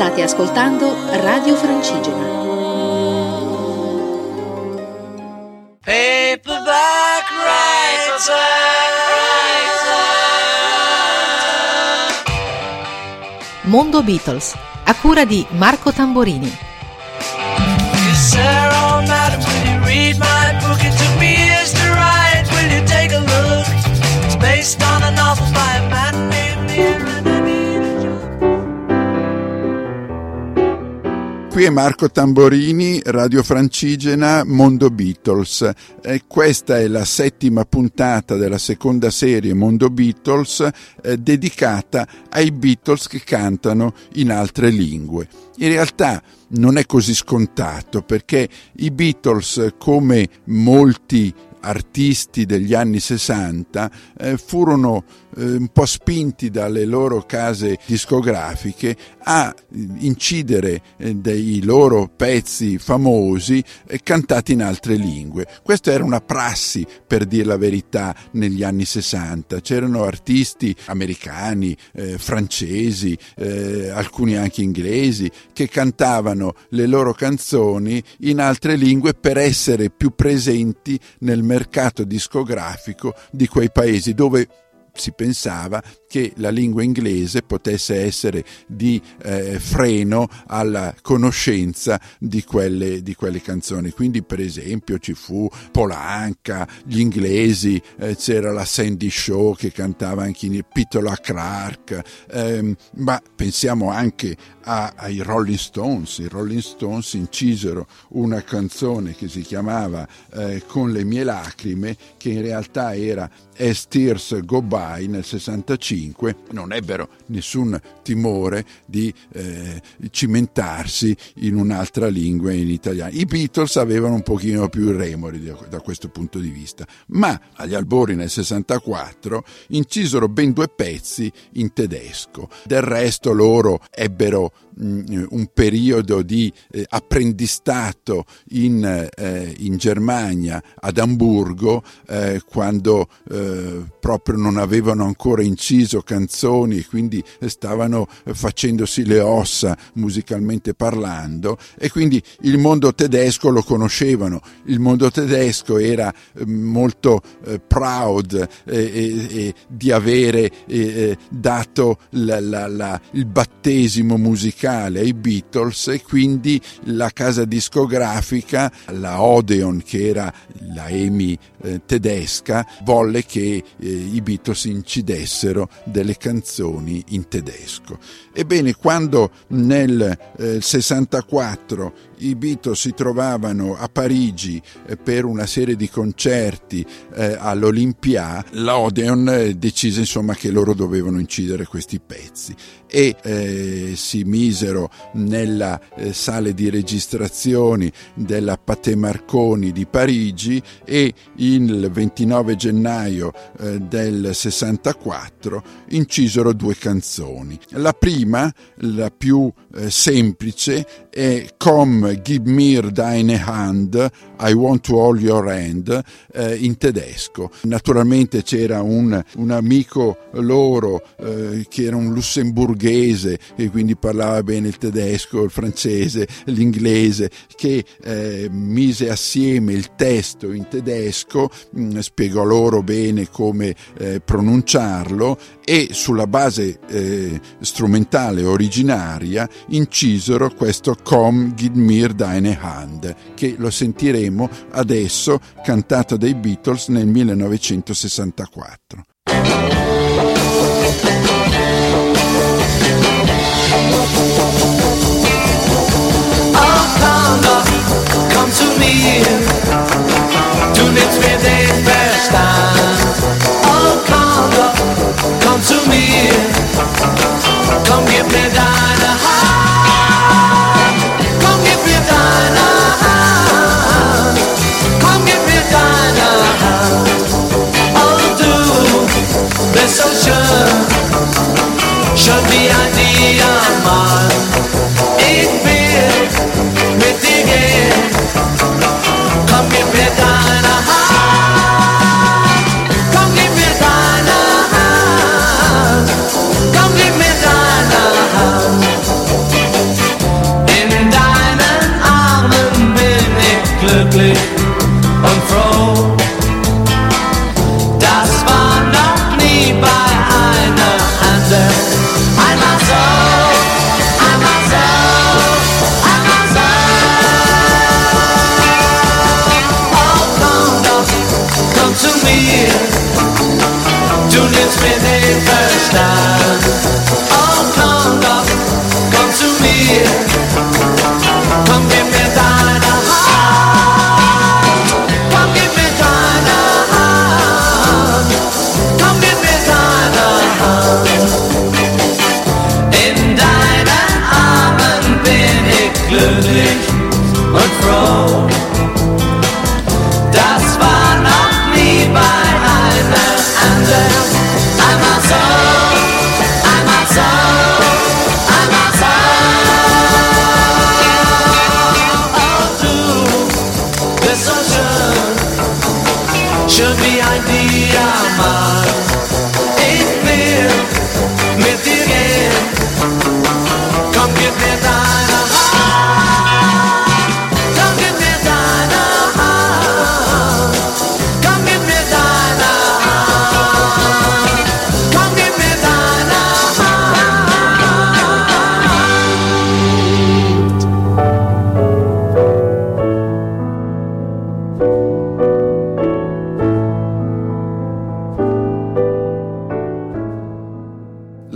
State ascoltando Radio Francigena. Paperback writer. Mondo Beatles, a cura di Marco Tamborini. Qui è Marco Tamborini, Radio Francigena, Mondo Beatles. Eh, questa è la settima puntata della seconda serie Mondo Beatles eh, dedicata ai Beatles che cantano in altre lingue. In realtà non è così scontato perché i Beatles, come molti artisti degli anni 60 eh, furono un po' spinti dalle loro case discografiche a incidere eh, dei loro pezzi famosi eh, cantati in altre lingue. Questa era una prassi, per dire la verità, negli anni 60. C'erano artisti americani, eh, francesi, eh, alcuni anche inglesi, che cantavano le loro canzoni in altre lingue per essere più presenti nel mercato discografico di quei paesi dove si pensava che la lingua inglese potesse essere di eh, freno alla conoscenza di quelle, di quelle, canzoni. Quindi, per esempio, ci fu Polanca, gli inglesi, eh, c'era la Sandy Show che cantava anche in Pitola Clark, ehm, ma pensiamo anche a, ai Rolling Stones. I Rolling Stones incisero una canzone che si chiamava eh, Con le mie lacrime, che in realtà era As Tears nel 65. Non ebbero nessun timore di eh, cimentarsi in un'altra lingua in italiano. I Beatles avevano un pochino più remori da questo punto di vista, ma agli albori nel 64 incisero ben due pezzi in tedesco. Del resto loro ebbero Mm, un periodo di eh, apprendistato in, eh, in, Germania, ad Amburgo, eh, quando eh, proprio non avevano ancora inciso canzoni e quindi stavano facendosi le ossa musicalmente parlando e quindi il mondo tedesco lo conoscevano, il mondo tedesco era eh, molto eh, proud di avere dato la, la, la, il battesimo musicale ai Beatles e quindi la casa discografica, la Odeon che era la EMI eh, tedesca, volle che eh, i Beatles incidessero delle canzoni in tedesco. Ebbene, quando nel eh, 64 i Beatles si trovavano a Parigi eh, per una serie di concerti eh, all'Olympia, l'Odeon eh, decise insomma che loro dovevano incidere questi pezzi e eh, si misero nella eh, sala di registrazioni della Paté Marconi di Parigi e il 29 gennaio eh, del 64 incisero due canzoni. La prima, la più semplice, è Come Gib mir deine Hand, I want to hold your hand, eh, in tedesco. Naturalmente c'era un, un amico loro eh, che era un lussemburghese e quindi parlava bene il tedesco, il francese, l'inglese, che eh, mise assieme il testo in tedesco, mh, mm, spiegò loro bene come eh, pronunciarlo e sulla base eh, strumentale originaria incisero questo Com Gib mir deine Hand, che lo sentiremo adesso cantato dai Beatles nel 1964. Oh, come, come to me. Du nimmst mir den Verstand.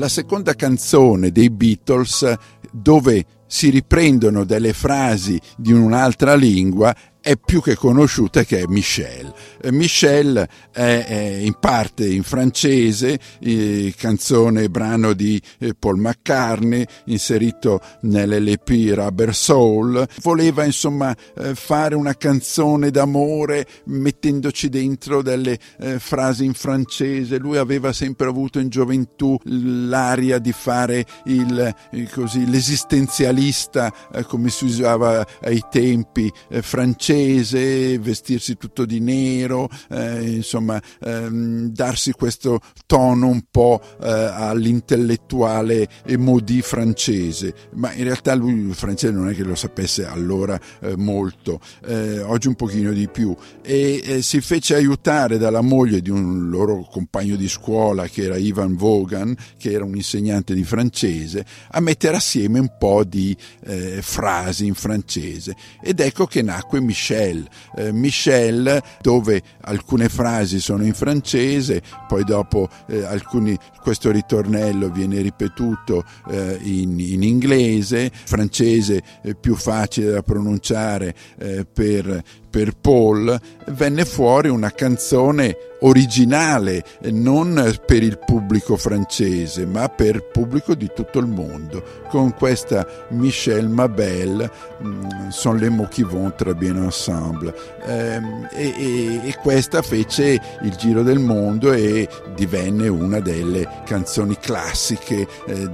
La seconda canzone dei Beatles dove si riprendono delle frasi di un'altra lingua è più che conosciuta che è Michel. Eh, Michel è, è in parte in francese, eh, canzone brano di eh, Paul McCartney, inserito nell'LP Rubber Soul. Voleva insomma fare una canzone d'amore mettendoci dentro delle frasi in francese. Lui aveva sempre avuto in gioventù l'aria di fare il, così, l'esistenzialista come si usava ai tempi francesi francese, vestirsi tutto di nero, eh, insomma, ehm, darsi questo tono un po' eh, all'intellettuale emodì francese, ma in realtà lui il francese non è che lo sapesse allora eh, molto, eh, oggi un pochino di più, e si fece aiutare dalla moglie di un loro compagno di scuola che era Ivan Vaughan, che era un insegnante di francese, a mettere assieme un po' di eh, frasi in francese. Ed ecco che nacque Michel Michel. Eh, Michel, dove alcune frasi sono in francese, poi dopo eh, alcuni, questo ritornello viene ripetuto eh, in, in, inglese, francese più facile da pronunciare eh, per, per Paul, venne fuori una canzone originale, non per il pubblico francese, ma per pubblico di tutto il mondo, con questa Michel Mabel, mm, Sont les mots qui vont très bien ensemble. Ehm, e, e, e questa fece il giro del mondo e divenne una delle canzoni classiche eh,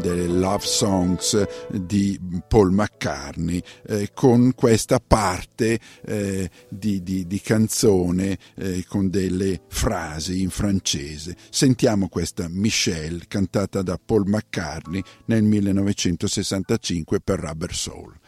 delle love songs di Paul McCartney, eh, con questa parte eh, di, di, di, canzone eh, con delle frasi in francese. Sentiamo questa Michelle cantata da Paul McCartney nel 1965 per Rubber Soul.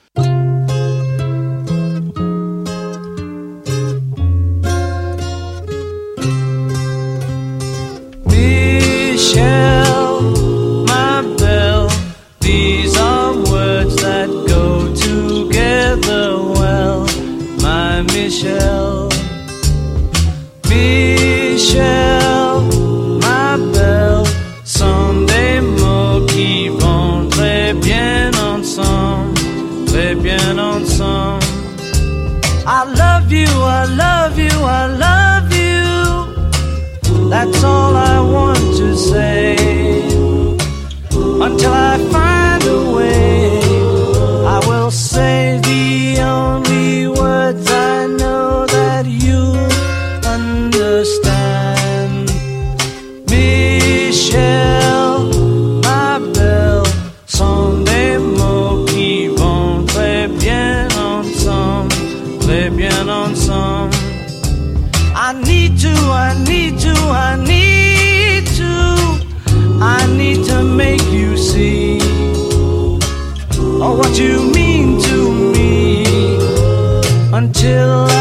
till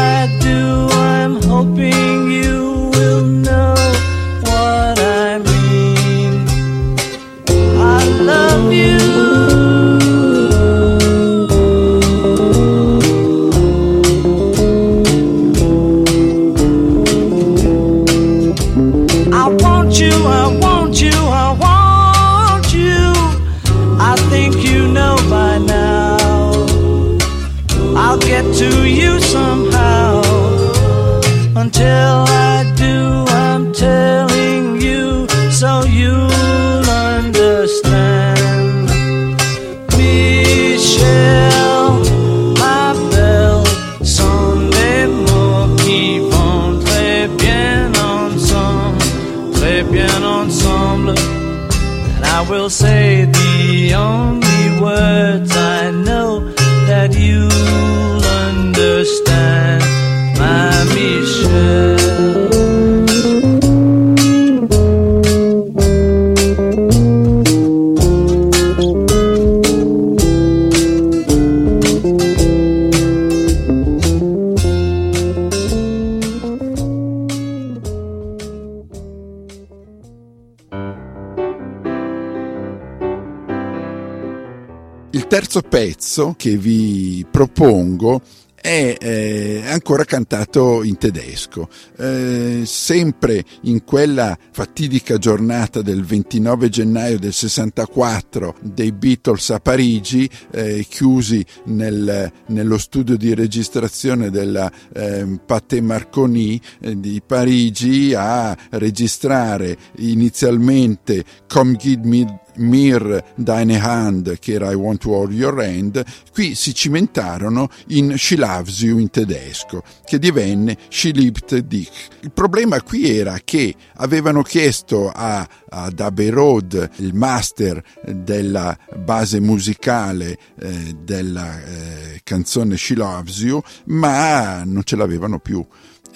terzo pezzo che vi propongo è eh, ancora cantato in tedesco. Eh, sempre in quella fatidica giornata del 29 gennaio del 64 dei Beatles a Parigi, eh, chiusi nel, nello studio di registrazione della eh, Pathé Marconi di Parigi a registrare inizialmente Come Give Me Mir Deine Hand, che era I Want to Hold Your Hand, qui si cimentarono in She Loves You in tedesco, che divenne She Liebt Dich. Il problema qui era che avevano chiesto a, ad Abbey Road il master della base musicale eh, della eh, canzone She Loves You, ma non ce l'avevano più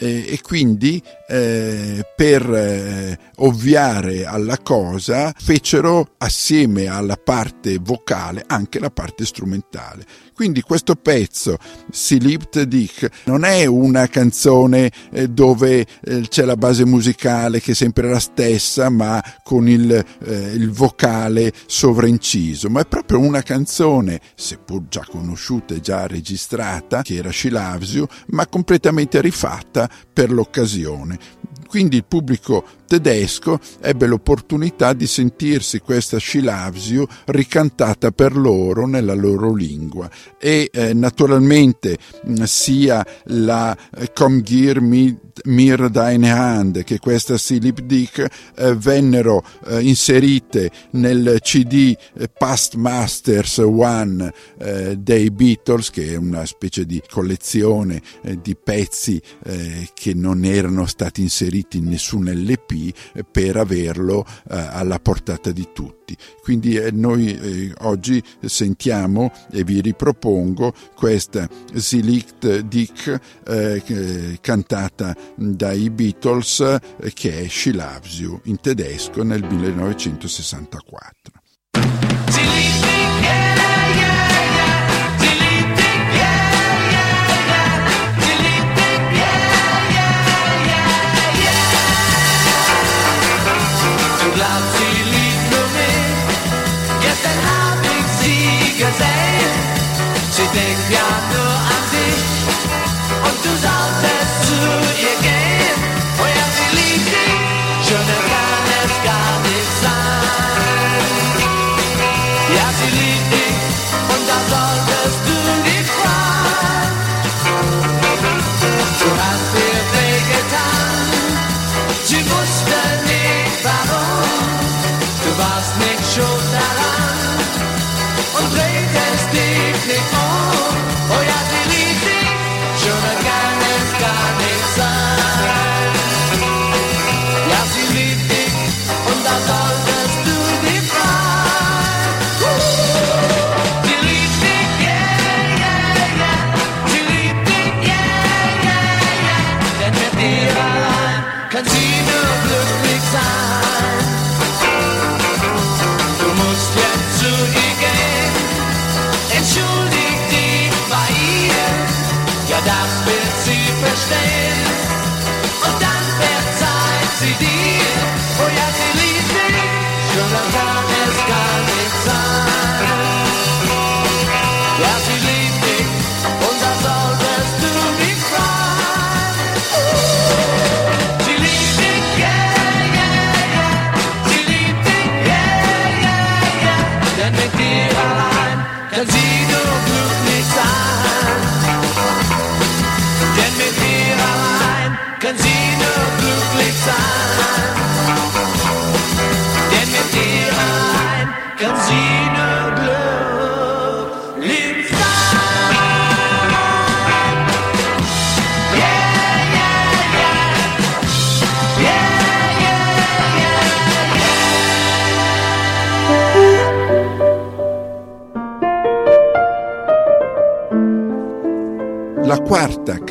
eh, e quindi eh, per eh, ovviare alla cosa fecero assieme alla parte vocale anche la parte strumentale. Quindi questo pezzo, Si liebt dich, non è una canzone eh, dove eh, c'è la base musicale che è sempre la stessa ma con il, eh, il vocale sovrainciso, ma è proprio una canzone, seppur già conosciuta e già registrata, che era She Loves ma completamente rifatta per l'occasione. Quindi il pubblico tedesco ebbe l'opportunità di sentirsi questa You ricantata per loro nella loro lingua. E eh, naturalmente sia la eh, Komm gir mi, mir deine Hand che questa Silip Dick eh, vennero eh, inserite nel CD eh, Past Masters One eh, dei Beatles che è una specie di collezione di pezzi che non erano stati inseriti in nessun LP per averlo eh, alla portata di tutti. Quindi eh, noi eh, oggi sentiamo e vi ripropongo questa Zilicht Dick cantata dai Beatles che è She Loves You in tedesco nel 1964.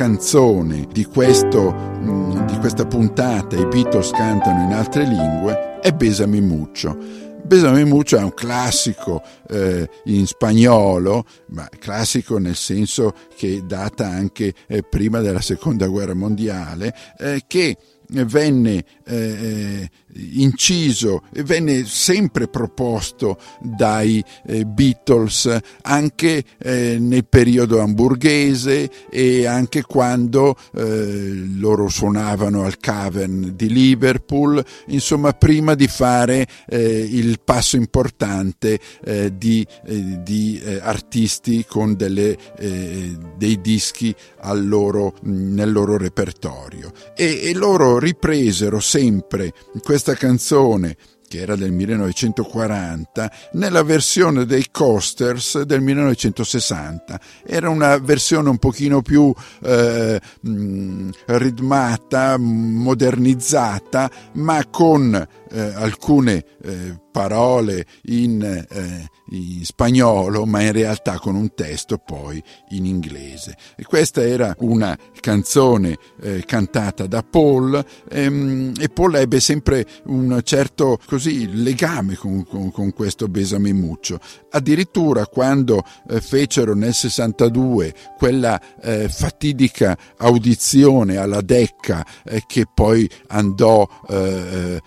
Canzone di, questo, mm, di questa puntata, i Beatles cantano in altre lingue, è Besame Muccio. Besame Mucho è un classico eh, in spagnolo, ma classico nel senso che data anche eh, prima della seconda guerra mondiale, eh, che venne eh, inciso e venne sempre proposto dai eh, Beatles anche eh, nel periodo hamburghese e anche quando eh, loro suonavano al Cavern di Liverpool, insomma prima di fare eh, il passo importante eh, di, eh, di artisti con delle, dei dischi loro, nel loro repertorio. E, e loro ripresero sempre questa canzone che era del 1940, nella versione dei Coasters del 1960. Era una versione un pochino più eh, ritmata, modernizzata, ma con eh, alcune eh, parole in, eh, in, spagnolo, ma in realtà con un testo poi in inglese. E questa era una canzone eh, cantata da Paul ehm, e Paul ebbe sempre un certo così, legame con, con, con questo Besame Muccio. Addirittura quando eh, fecero nel 62 quella eh, fatidica audizione alla Decca che poi andò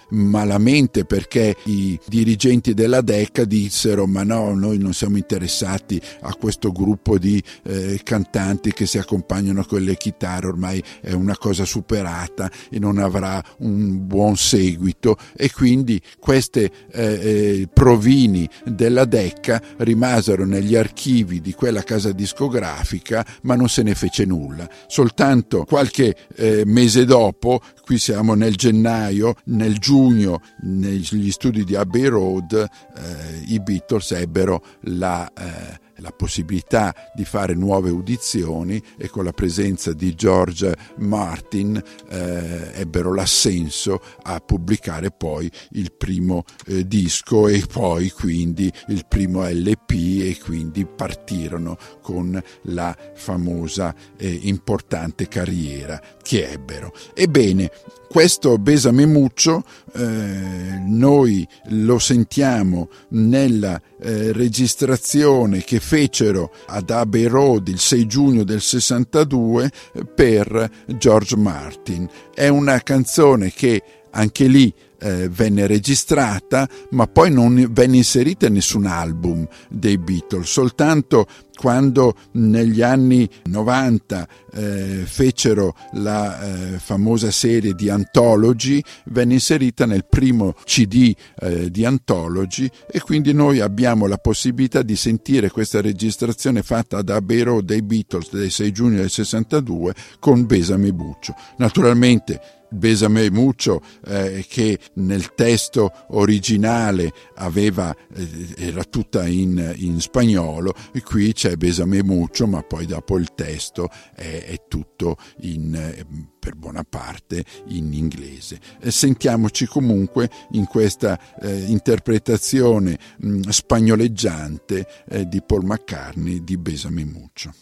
malamente perché i dirigenti della DECA dissero ma no, noi non siamo interessati a questo gruppo di eh, cantanti che si accompagnano con le chitarre, ormai è una cosa superata e non avrà un buon seguito e quindi queste eh, eh, provini della DECA rimasero negli archivi di quella casa discografica ma non se ne fece nulla. Soltanto qualche eh, mese dopo, qui siamo nel gennaio, nel giugno negli studi di Abbey Road eh, i Beatles ebbero la, eh, la possibilità di fare nuove audizioni e con la presenza di George Martin eh, ebbero l'assenso a pubblicare poi il primo eh, disco e poi quindi il primo LP e quindi partirono con la famosa e importante carriera che ebbero. Ebbene, questo Besame Muccio eh, noi lo sentiamo nella eh, registrazione che fecero ad Abbey Road il 6 giugno del 62 per George Martin. È una canzone che anche lì eh, venne registrata, ma poi non venne inserita in nessun album dei Beatles, soltanto quando negli anni 90 eh, fecero la eh, famosa serie di Anthology, venne inserita nel primo CD eh, di Anthology e quindi noi abbiamo la possibilità di sentire questa registrazione fatta da Abbey dei Beatles del 6 giugno del 62 con Besame Buccio. Naturalmente Besame Muccio eh, che nel testo originale aveva, eh, era tutta in, in, spagnolo e qui c'è Besame Muccio ma poi dopo il testo è, è tutto in, eh, per buona parte in inglese. Eh, sentiamoci comunque in questa eh, interpretazione mh, mm, spagnoleggiante eh, di Paul McCartney di Besame Muccio.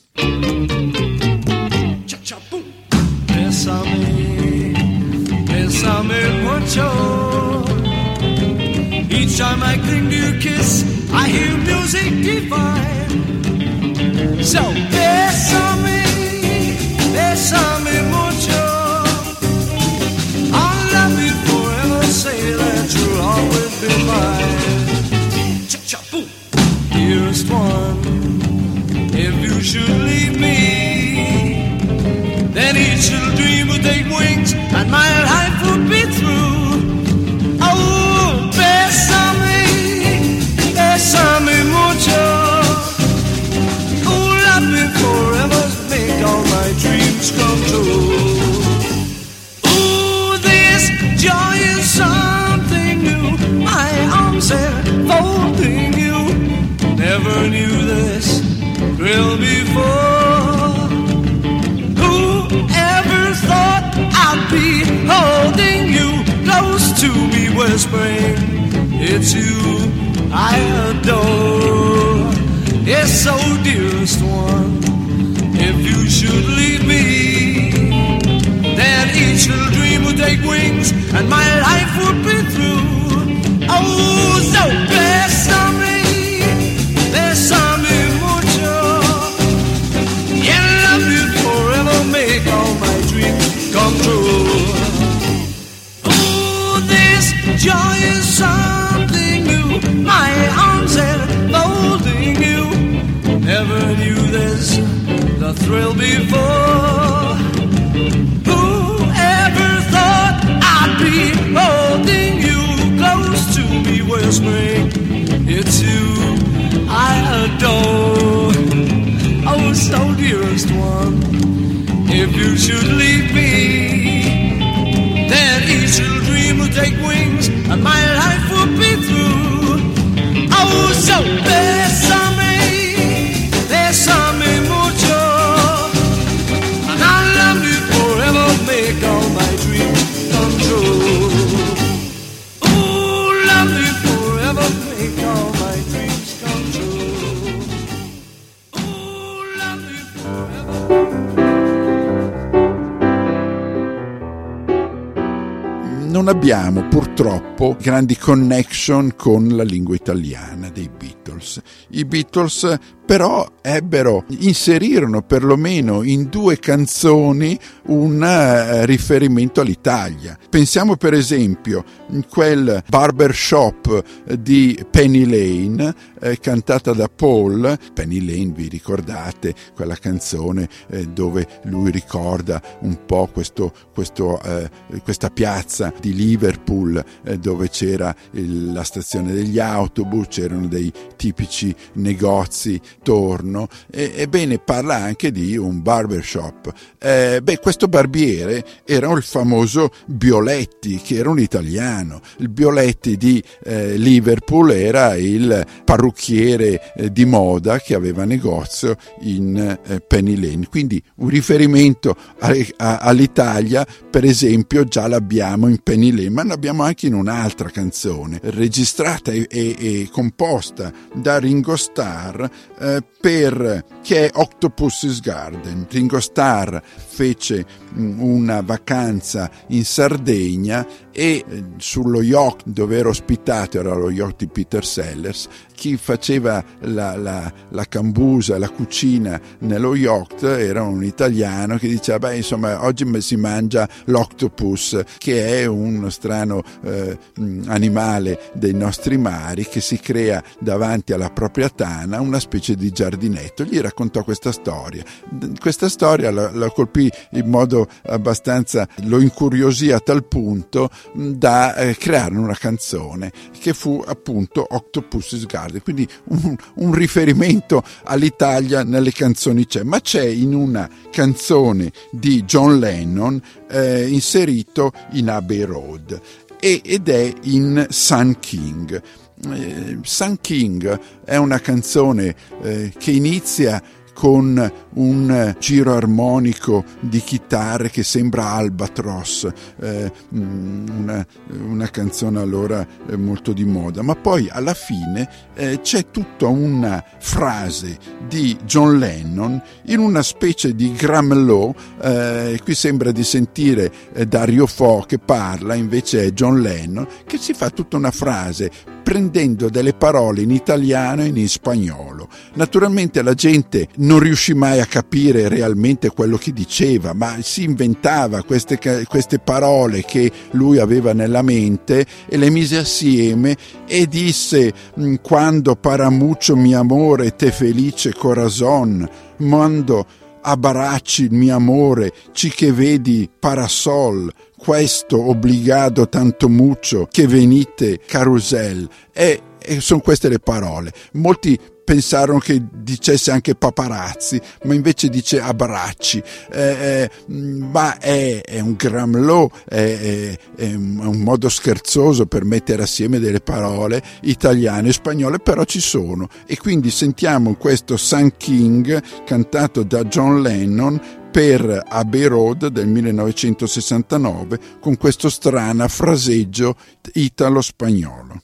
Bésame bésame mucho. Each time I cling to your kiss, I hear music divine. So bésame, bésame mucho. I'll love you forever, say that you'll always be mine. Cha-cha-boom. Dearest one, if you should leave me, me, whispering, It's you I adore. Yes, so dearest one, if you should leave me, then each little dream would take wings and my life would be through. Thrill before. Whoever thought I'd be holding you close to me, whispering, It's you I adore. Oh, so dearest one, if you should leave abbiamo purtroppo grandi connection con la lingua italiana dei Beatles. I Beatles però ebbero, inserirono perlomeno in due canzoni un eh, riferimento all'Italia. Pensiamo per esempio in quel barbershop di Penny Lane, eh, cantata da Paul. Penny Lane, vi ricordate quella canzone eh, dove lui ricorda un po' questo, questo, eh, questa piazza di Liverpool eh, dove c'era il, la stazione degli autobus, c'erano dei tipici negozi attorno. E, ebbene, parla anche di un barbershop. Eh, beh, questo barbiere era il famoso Bioletti, che era un italiano. Il Bioletti di eh, Liverpool era il parrucchiere eh, di moda che aveva negozio in eh, Penny Lane. Quindi un riferimento a, a, all'Italia, per esempio, già l'abbiamo in Penny Lane, ma l'abbiamo anche in un'altra canzone, registrata e, e, e composta da Ringo Starr eh, per, che è Octopus's Garden. Ringo Starr fece una vacanza in Sardegna e sullo yacht dove era ospitato, era lo yacht di Peter Sellers, chi faceva la, la, la cambusa, la cucina nello yacht era un italiano che diceva, beh insomma oggi si mangia l'octopus, che è uno strano eh, animale dei nostri mari che si crea davanti alla propria tana una specie di giardinetto. Gli raccontò questa storia. Questa storia la, la colpì in modo abbastanza, lo incuriosì a tal punto da eh, creare una canzone che fu appunto Octopus's Garden, quindi un, un riferimento all'Italia nelle canzoni c'è, ma c'è in una canzone di John Lennon eh, inserito in Abbey Road ed è in Sun King. Eh, Sun King è una canzone eh, che inizia con un giro armonico di chitarre che sembra Albatross, eh, una, una, canzone allora eh, molto di moda, ma poi alla fine eh, c'è tutta una frase di John Lennon in una specie di gramelò, eh, qui sembra di sentire eh, Dario Fo che parla, invece è John Lennon, che si fa tutta una frase prendendo delle parole in italiano e in spagnolo. Naturalmente la gente non riuscì mai a capire realmente quello che diceva, ma si inventava queste, queste parole che lui aveva nella mente e le mise assieme e disse quando para mucho mi amore te felice corazon, quando abbracci il mio amore, ci che vedi parasol, questo obbligado tanto mucho che venite carusel. E, e sono queste le parole. Molti pensarono che dicesse anche paparazzi, ma invece dice abbracci. Eh, eh, ma è, è un gramlò, è, è, un modo scherzoso per mettere assieme delle parole italiane e spagnole, però ci sono. E quindi sentiamo questo Sun King cantato da John Lennon per Abbey Road del 1969 con questo strano fraseggio italo-spagnolo.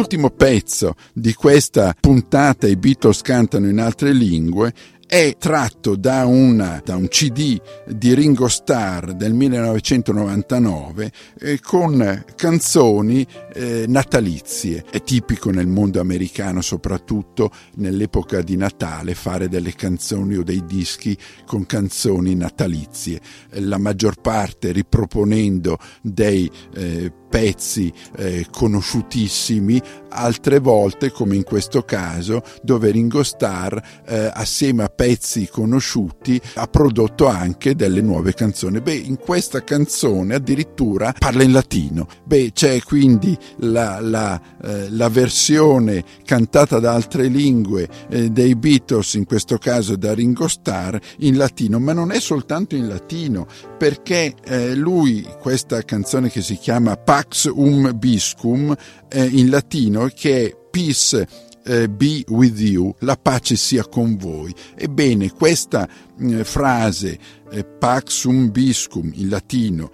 L'ultimo pezzo di questa puntata I Beatles cantano in altre lingue è tratto da, una, da un CD di Ringo Starr del 1999 eh, con canzoni eh, natalizie. È tipico nel mondo americano, soprattutto nell'epoca di Natale, fare delle canzoni o dei dischi con canzoni natalizie. La maggior parte riproponendo dei eh, pezzi eh, conosciutissimi, altre volte, come in questo caso, dove Ringo Starr, eh, assieme a pezzi conosciuti, ha prodotto anche delle nuove canzoni. Beh, in questa canzone addirittura parla in latino. Beh, c'è quindi la, la, eh, la versione cantata da altre lingue eh, dei Beatles, in questo caso da Ringo Starr, in latino, ma non è soltanto in latino, perché eh, lui, questa canzone che si chiama Pax Um Biscum, eh, in latino, che è Peace eh, be with you, la pace sia con voi. Ebbene, questa eh, frase, eh, Pax um biscum in latino,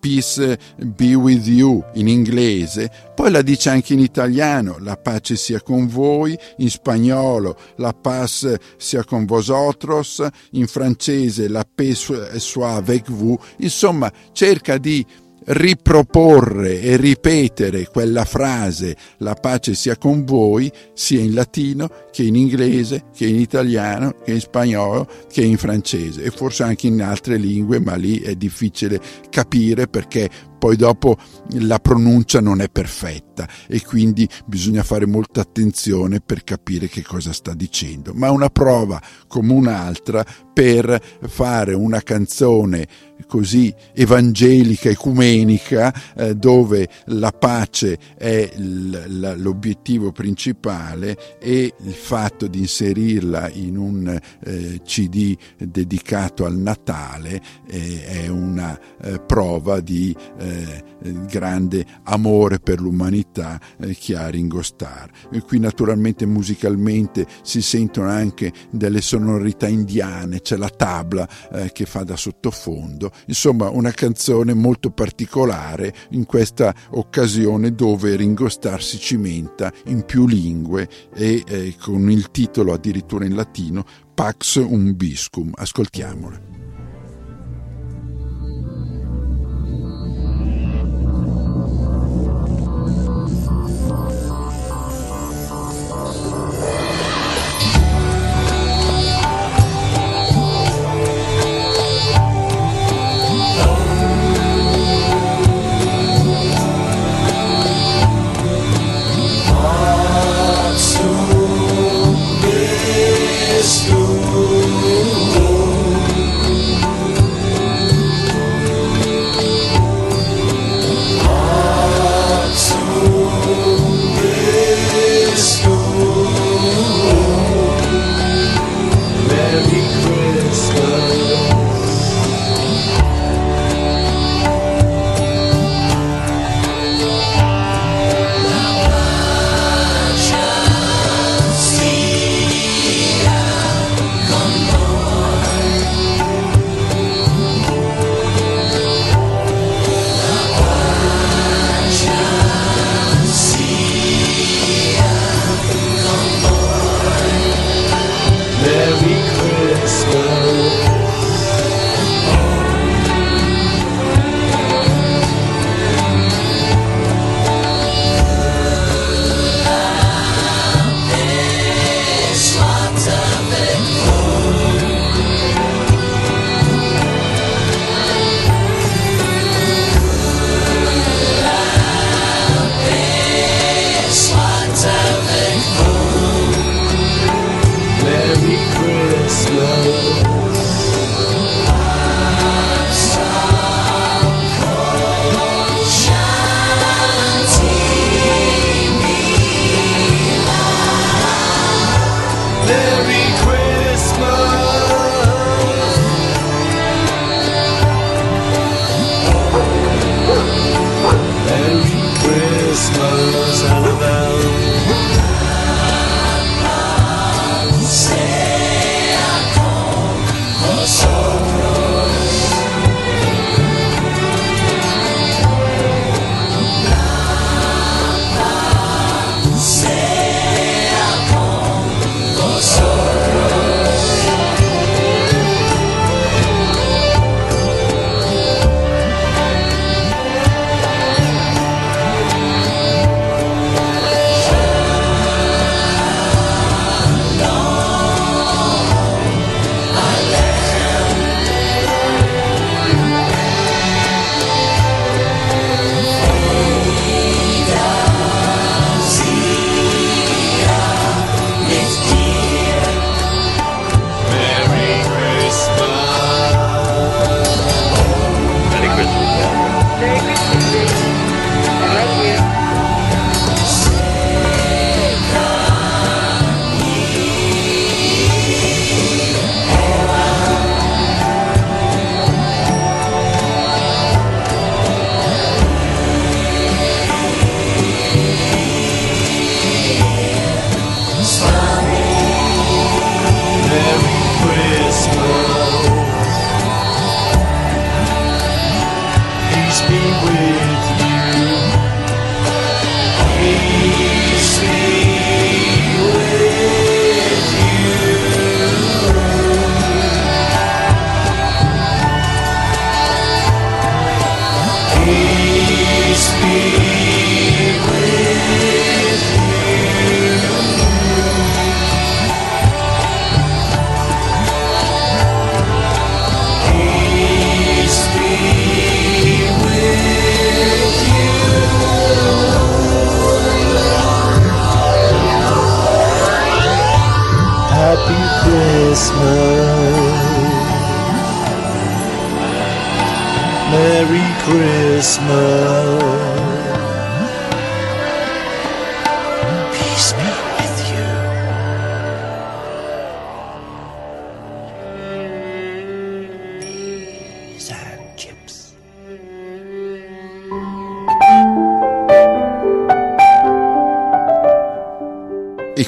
Peace be with you in inglese, poi la dice anche in italiano, la pace sia con voi, in spagnolo la paz sia con vosotros, in francese la paix soit avec vous, insomma cerca di riproporre e ripetere quella frase la pace sia con voi sia in latino che in inglese, che in italiano, che in spagnolo, che in francese. E forse anche in altre lingue, ma lì è difficile capire perché poi dopo la pronuncia non è perfetta e quindi bisogna fare molta attenzione per capire che cosa sta dicendo. Ma una prova come un'altra per fare una canzone così evangelica, ecumenica, eh, dove la pace è l- l'obiettivo principale e il fatto di inserirla in un eh, CD dedicato al Natale eh, è una eh, prova di eh, grande amore per l'umanità eh, che ha Ringo Starr. E qui naturalmente musicalmente si sentono anche delle sonorità indiane, c'è la tabla eh, che fa da sottofondo, insomma una canzone molto particolare in questa occasione dove Ringo Starr si cimenta in più lingue e eh, con il titolo addirittura in latino Pax Umbiscum. Ascoltiamolo. Cristo.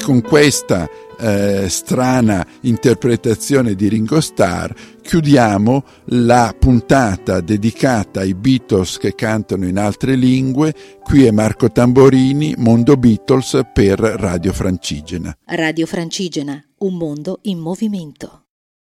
Con questa eh, strana interpretazione di Ringo Starr chiudiamo la puntata dedicata ai Beatles che cantano in altre lingue. Qui è Marco Tamborini, Mondo Beatles per Radio Francigena. Radio Francigena, un mondo in movimento.